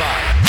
Bye.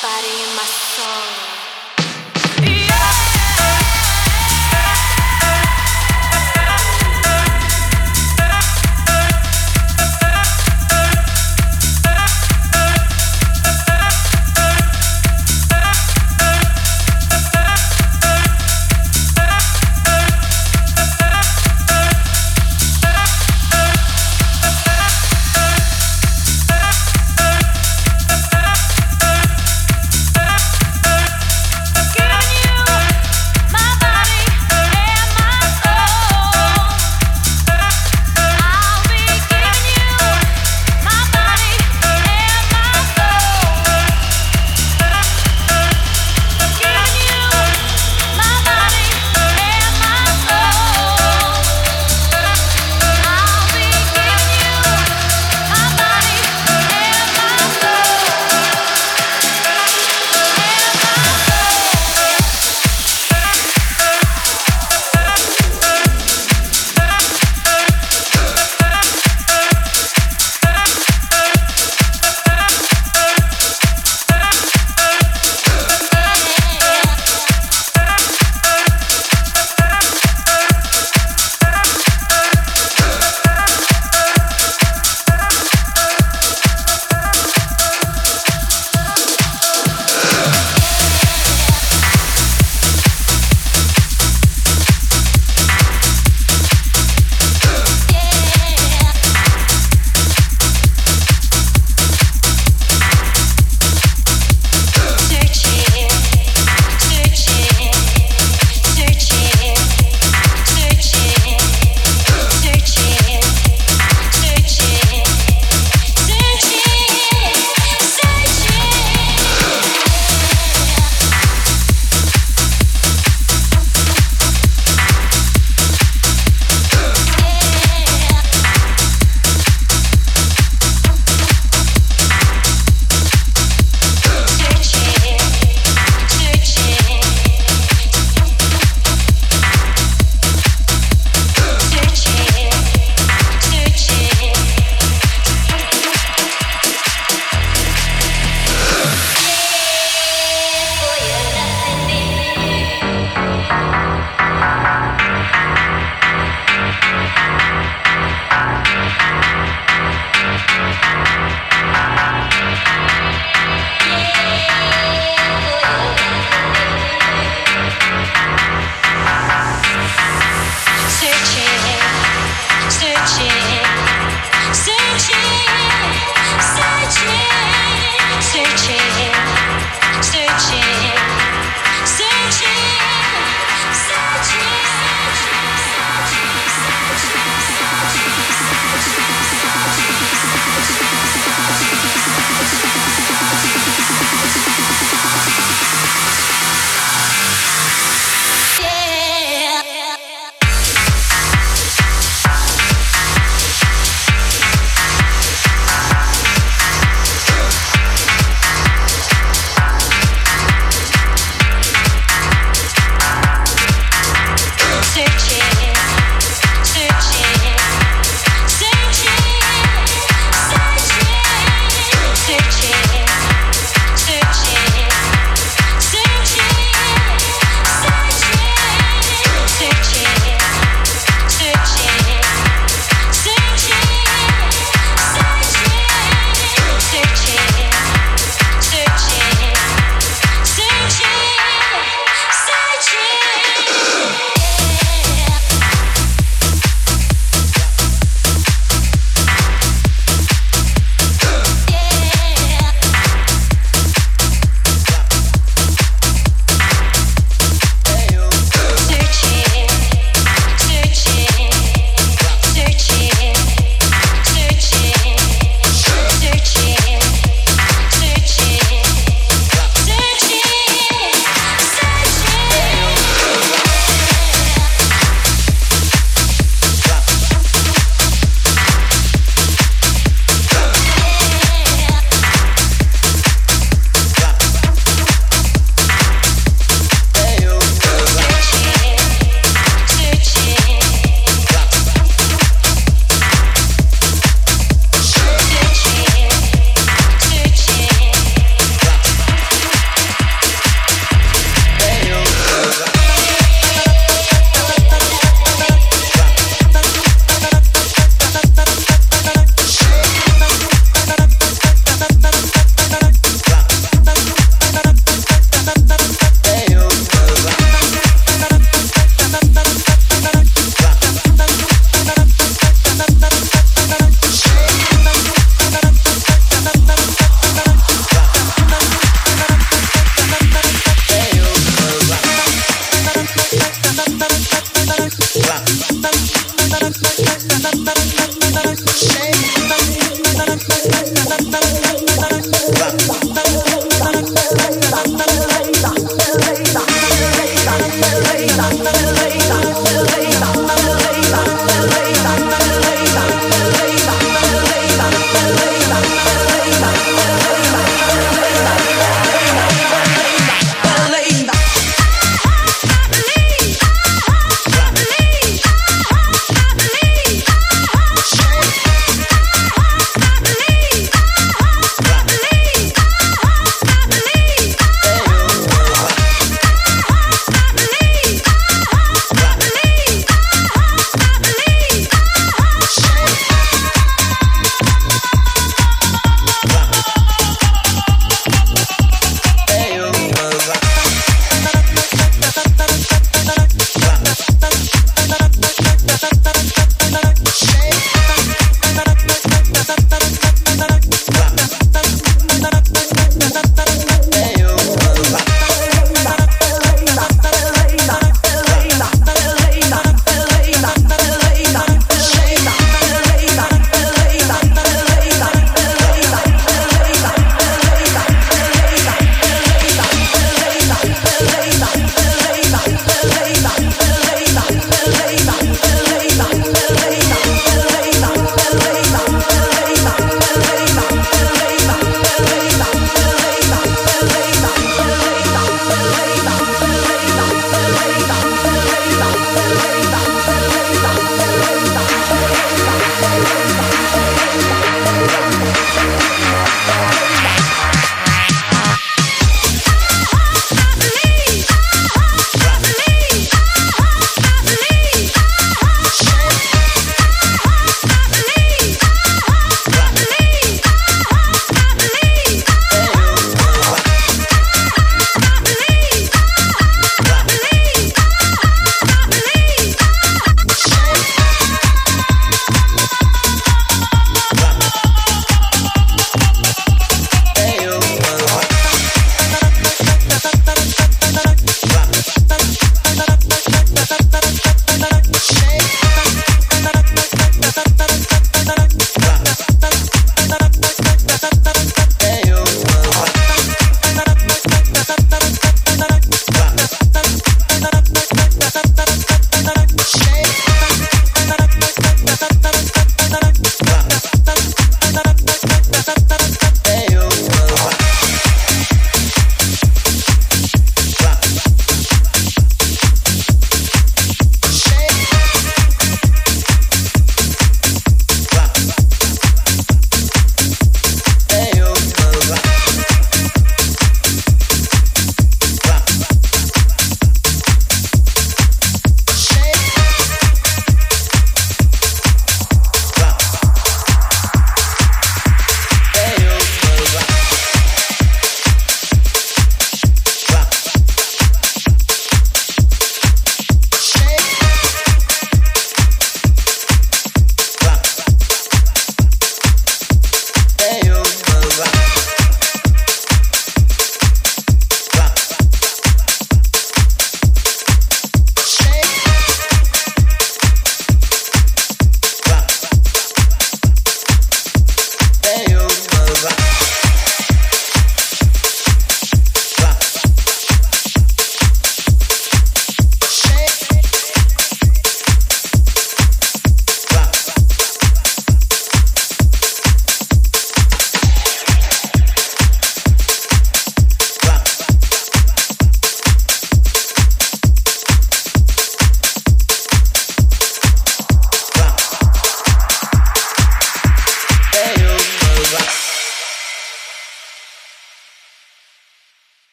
Parei uma sombra.